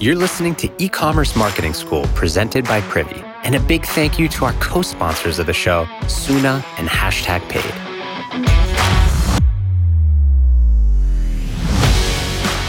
You're listening to E Commerce Marketing School presented by Privy. And a big thank you to our co sponsors of the show, Soona and Hashtag Paid.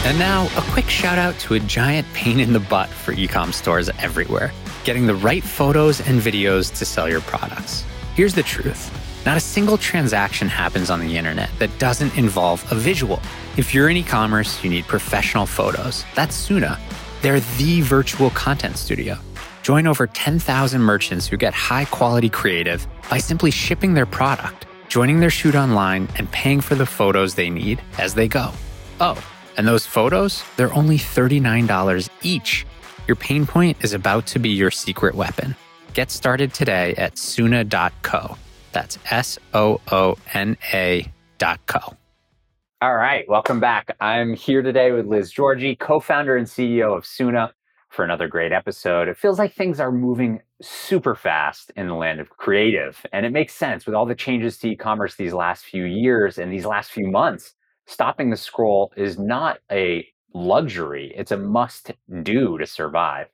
And now, a quick shout out to a giant pain in the butt for ecom stores everywhere getting the right photos and videos to sell your products. Here's the truth not a single transaction happens on the internet that doesn't involve a visual. If you're in e commerce, you need professional photos. That's Soona. They're the virtual content studio. Join over 10,000 merchants who get high quality creative by simply shipping their product, joining their shoot online, and paying for the photos they need as they go. Oh, and those photos, they're only $39 each. Your pain point is about to be your secret weapon. Get started today at Soona.co. That's S O O N A dot co. All right, welcome back. I'm here today with Liz Giorgi, co founder and CEO of Soona, for another great episode. It feels like things are moving super fast in the land of creative, and it makes sense with all the changes to e commerce these last few years and these last few months. Stopping the scroll is not a luxury, it's a must do to survive.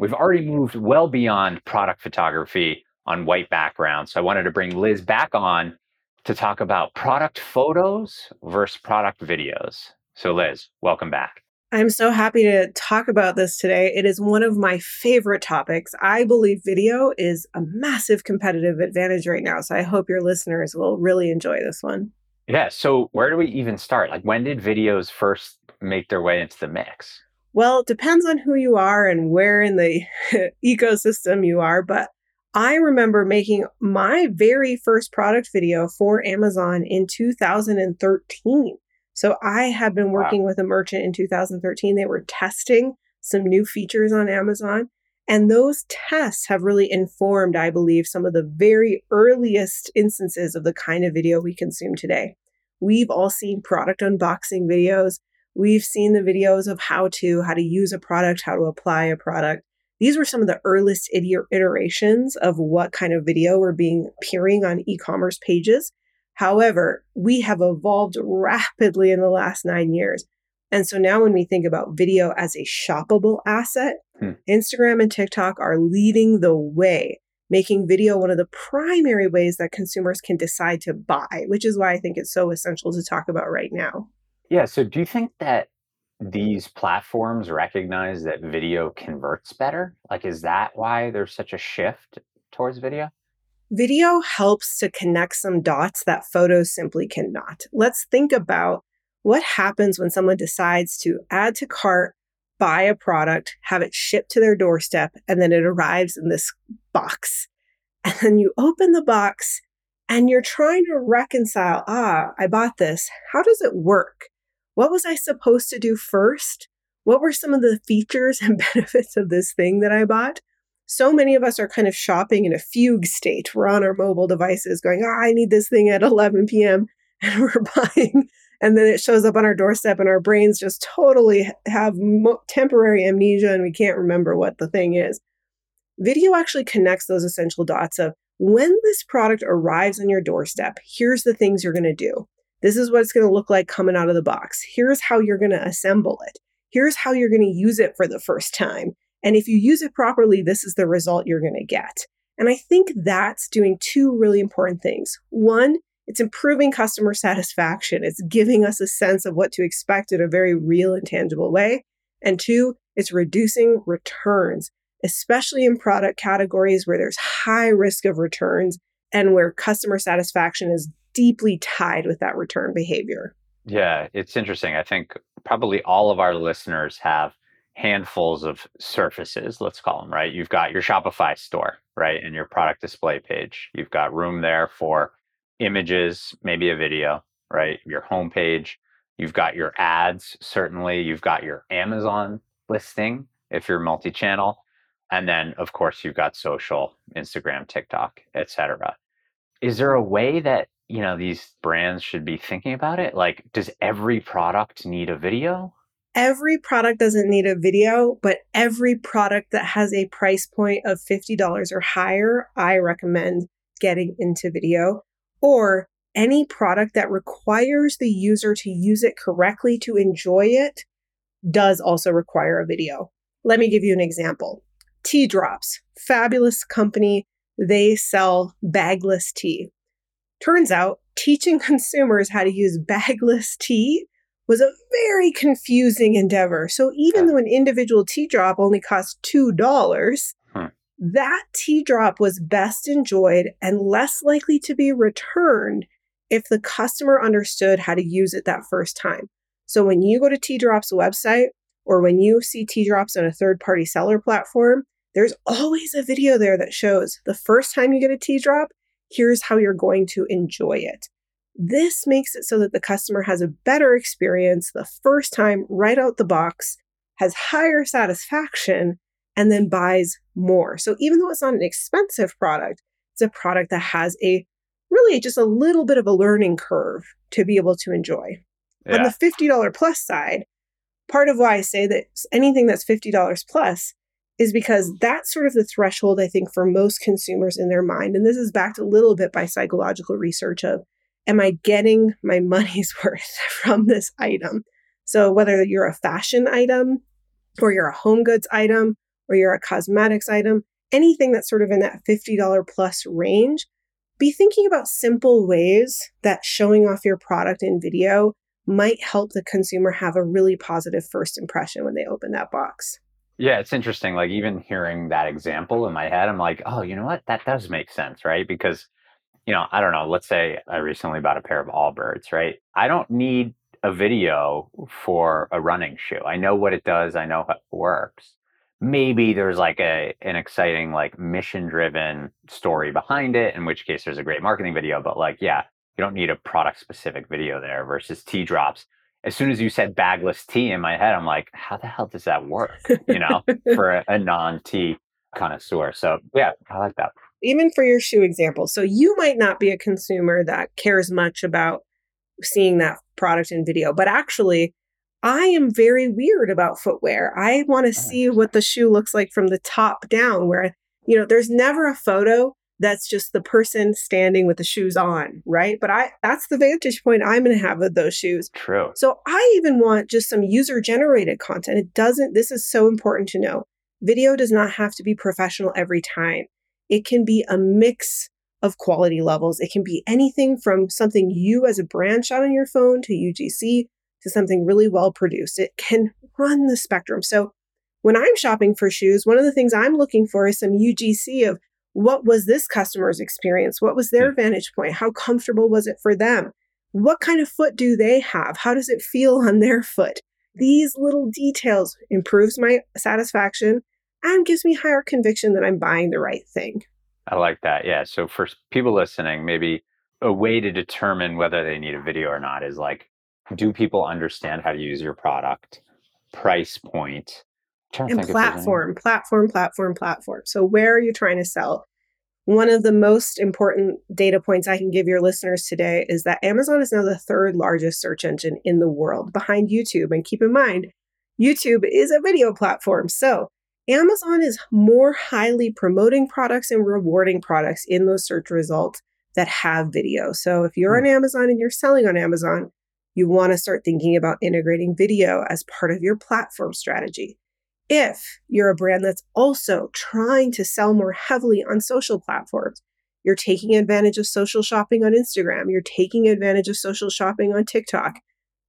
We've already moved well beyond product photography on white background. So I wanted to bring Liz back on to talk about product photos versus product videos. So, Liz, welcome back. I'm so happy to talk about this today. It is one of my favorite topics. I believe video is a massive competitive advantage right now. So I hope your listeners will really enjoy this one. Yeah. So, where do we even start? Like, when did videos first make their way into the mix? Well, it depends on who you are and where in the ecosystem you are. But I remember making my very first product video for Amazon in 2013. So I had been working wow. with a merchant in 2013. They were testing some new features on Amazon. And those tests have really informed, I believe, some of the very earliest instances of the kind of video we consume today. We've all seen product unboxing videos. We've seen the videos of how to, how to use a product, how to apply a product. These were some of the earliest iterations of what kind of video were being appearing on e-commerce pages. However, we have evolved rapidly in the last nine years. And so now when we think about video as a shoppable asset, hmm. Instagram and TikTok are leading the way, making video one of the primary ways that consumers can decide to buy, which is why I think it's so essential to talk about right now. Yeah. So do you think that these platforms recognize that video converts better? Like, is that why there's such a shift towards video? Video helps to connect some dots that photos simply cannot. Let's think about what happens when someone decides to add to cart, buy a product, have it shipped to their doorstep, and then it arrives in this box. And then you open the box and you're trying to reconcile ah, I bought this. How does it work? What was I supposed to do first? What were some of the features and benefits of this thing that I bought? So many of us are kind of shopping in a fugue state. We're on our mobile devices going, oh, I need this thing at 11 p.m. And we're buying. And then it shows up on our doorstep, and our brains just totally have mo- temporary amnesia and we can't remember what the thing is. Video actually connects those essential dots of when this product arrives on your doorstep, here's the things you're going to do. This is what it's going to look like coming out of the box. Here's how you're going to assemble it. Here's how you're going to use it for the first time. And if you use it properly, this is the result you're going to get. And I think that's doing two really important things. One, it's improving customer satisfaction. It's giving us a sense of what to expect in a very real and tangible way. And two, it's reducing returns, especially in product categories where there's high risk of returns and where customer satisfaction is deeply tied with that return behavior. Yeah, it's interesting. I think probably all of our listeners have handfuls of surfaces, let's call them, right? You've got your Shopify store, right? And your product display page. You've got room there for images, maybe a video, right? Your homepage. You've got your ads, certainly. You've got your Amazon listing if you're multi channel. And then, of course, you've got social, Instagram, TikTok, etc. Is there a way that you know these brands should be thinking about it like does every product need a video every product doesn't need a video but every product that has a price point of $50 or higher i recommend getting into video or any product that requires the user to use it correctly to enjoy it does also require a video Let me give you an example. Tea Drops, fabulous company. They sell bagless tea. Turns out teaching consumers how to use bagless tea was a very confusing endeavor. So even though an individual tea drop only cost $2, hmm. that tea drop was best enjoyed and less likely to be returned if the customer understood how to use it that first time. So when you go to Tea Drop's website or when you see Tea Drops on a third party seller platform, there's always a video there that shows the first time you get a tea drop, here's how you're going to enjoy it. This makes it so that the customer has a better experience the first time right out the box, has higher satisfaction, and then buys more. So even though it's not an expensive product, it's a product that has a really just a little bit of a learning curve to be able to enjoy. Yeah. On the $50 plus side, part of why I say that anything that's $50 plus is because that's sort of the threshold I think for most consumers in their mind. And this is backed a little bit by psychological research of am I getting my money's worth from this item? So whether you're a fashion item or you're a home goods item or you're a cosmetics item, anything that's sort of in that $50 plus range, be thinking about simple ways that showing off your product in video might help the consumer have a really positive first impression when they open that box. Yeah, it's interesting. Like even hearing that example in my head, I'm like, oh, you know what? That does make sense, right? Because, you know, I don't know. Let's say I recently bought a pair of Allbirds, right? I don't need a video for a running shoe. I know what it does. I know how it works. Maybe there's like a an exciting like mission driven story behind it, in which case there's a great marketing video. But like, yeah, you don't need a product specific video there versus tea drops. As soon as you said bagless tea in my head, I'm like, how the hell does that work? You know, for a, a non tea connoisseur. So yeah, I like that. Even for your shoe example. So you might not be a consumer that cares much about seeing that product in video, but actually, I am very weird about footwear. I want to oh, see what the shoe looks like from the top down, where, you know, there's never a photo that's just the person standing with the shoes on, right? But I that's the vantage point I'm going to have with those shoes. True. So I even want just some user generated content. It doesn't this is so important to know. Video does not have to be professional every time. It can be a mix of quality levels. It can be anything from something you as a brand shot on your phone to UGC to something really well produced. It can run the spectrum. So when I'm shopping for shoes, one of the things I'm looking for is some UGC of what was this customer's experience? What was their vantage point? How comfortable was it for them? What kind of foot do they have? How does it feel on their foot? These little details improves my satisfaction and gives me higher conviction that I'm buying the right thing. I like that. Yeah. So for people listening, maybe a way to determine whether they need a video or not is like, do people understand how to use your product? Price point, and platform, platform, platform, platform. So, where are you trying to sell? One of the most important data points I can give your listeners today is that Amazon is now the third largest search engine in the world behind YouTube. And keep in mind, YouTube is a video platform. So, Amazon is more highly promoting products and rewarding products in those search results that have video. So, if you're on hmm. Amazon and you're selling on Amazon, you want to start thinking about integrating video as part of your platform strategy. If you're a brand that's also trying to sell more heavily on social platforms, you're taking advantage of social shopping on Instagram, you're taking advantage of social shopping on TikTok,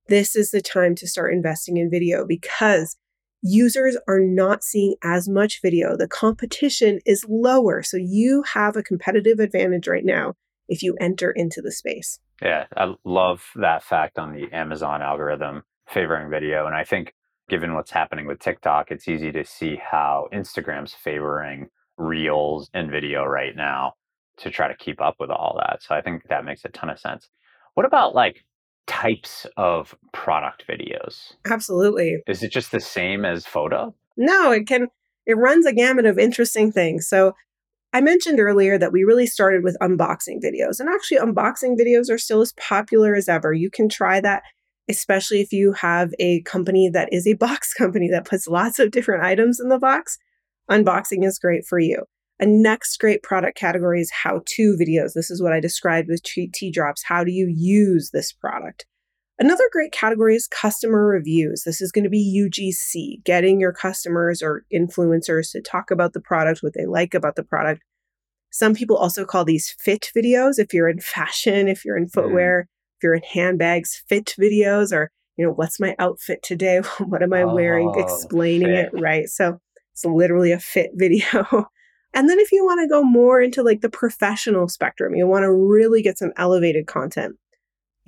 this is the time to start investing in video because users are not seeing as much video. The competition is lower. So you have a competitive advantage right now if you enter into the space. Yeah, I love that fact on the Amazon algorithm favoring video. And I think given what's happening with TikTok, it's easy to see how Instagram's favoring reels and video right now to try to keep up with all that. So I think that makes a ton of sense. What about like types of product videos? Absolutely. Is it just the same as photo? No, it can it runs a gamut of interesting things. So I mentioned earlier that we really started with unboxing videos, and actually, unboxing videos are still as popular as ever. You can try that especially if you have a company that is a box company that puts lots of different items in the box. Unboxing is great for you. A next great product category is how to videos. This is what I described with tea drops. How do you use this product? Another great category is customer reviews. This is going to be UGC, getting your customers or influencers to talk about the product, what they like about the product. Some people also call these fit videos. If you're in fashion, if you're in mm-hmm. footwear, mm. If you're in handbags, fit videos or, you know, what's my outfit today? what am I oh, wearing? Explaining fit. it, right? So it's literally a fit video. and then if you want to go more into like the professional spectrum, you want to really get some elevated content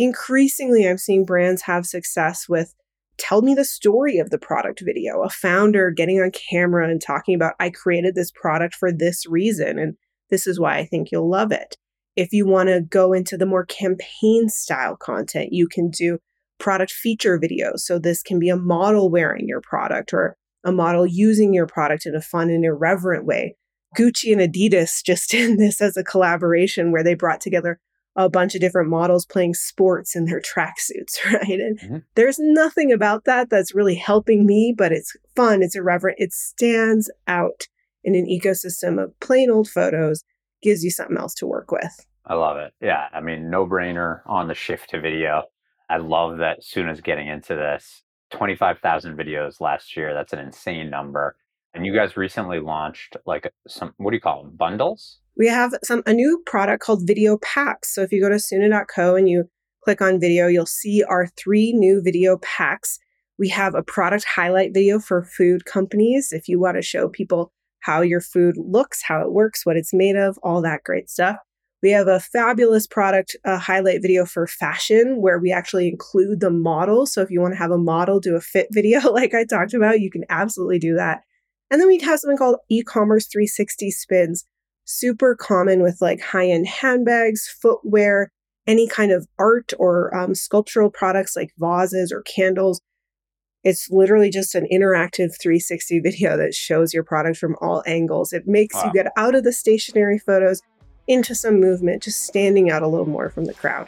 increasingly I'm seeing brands have success with tell me the story of the product video, a founder getting on camera and talking about, I created this product for this reason, and this is why I think you'll love it. If you want to go into the more campaign style content, you can do product feature videos. So this can be a model wearing your product or a model using your product in a fun and irreverent way. Gucci and Adidas just did this as a collaboration where they brought together a bunch of different models playing sports in their tracksuits, right? And mm-hmm. there's nothing about that that's really helping me, but it's fun, it's irreverent, it stands out in an ecosystem of plain old photos, gives you something else to work with. I love it. Yeah. I mean, no brainer on the shift to video. I love that Soona's getting into this. 25,000 videos last year. That's an insane number. And you guys recently launched like some, what do you call them? Bundles? we have some a new product called Video Packs. So if you go to Soona.co and you click on video, you'll see our three new video packs. We have a product highlight video for food companies if you want to show people how your food looks, how it works, what it's made of, all that great stuff. We have a fabulous product uh, highlight video for fashion where we actually include the model. So if you want to have a model do a fit video like I talked about, you can absolutely do that. And then we have something called e-commerce 360 spins super common with like high end handbags, footwear, any kind of art or um, sculptural products like vases or candles. It's literally just an interactive 360 video that shows your product from all angles. It makes wow. you get out of the stationary photos into some movement, just standing out a little more from the crowd.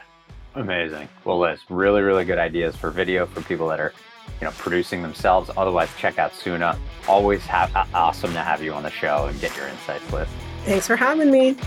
Amazing. Well, Liz, really, really good ideas for video for people that are, you know, producing themselves. Otherwise, check out Soona. Always have awesome to have you on the show and get your insights, Liz. Thanks for having me.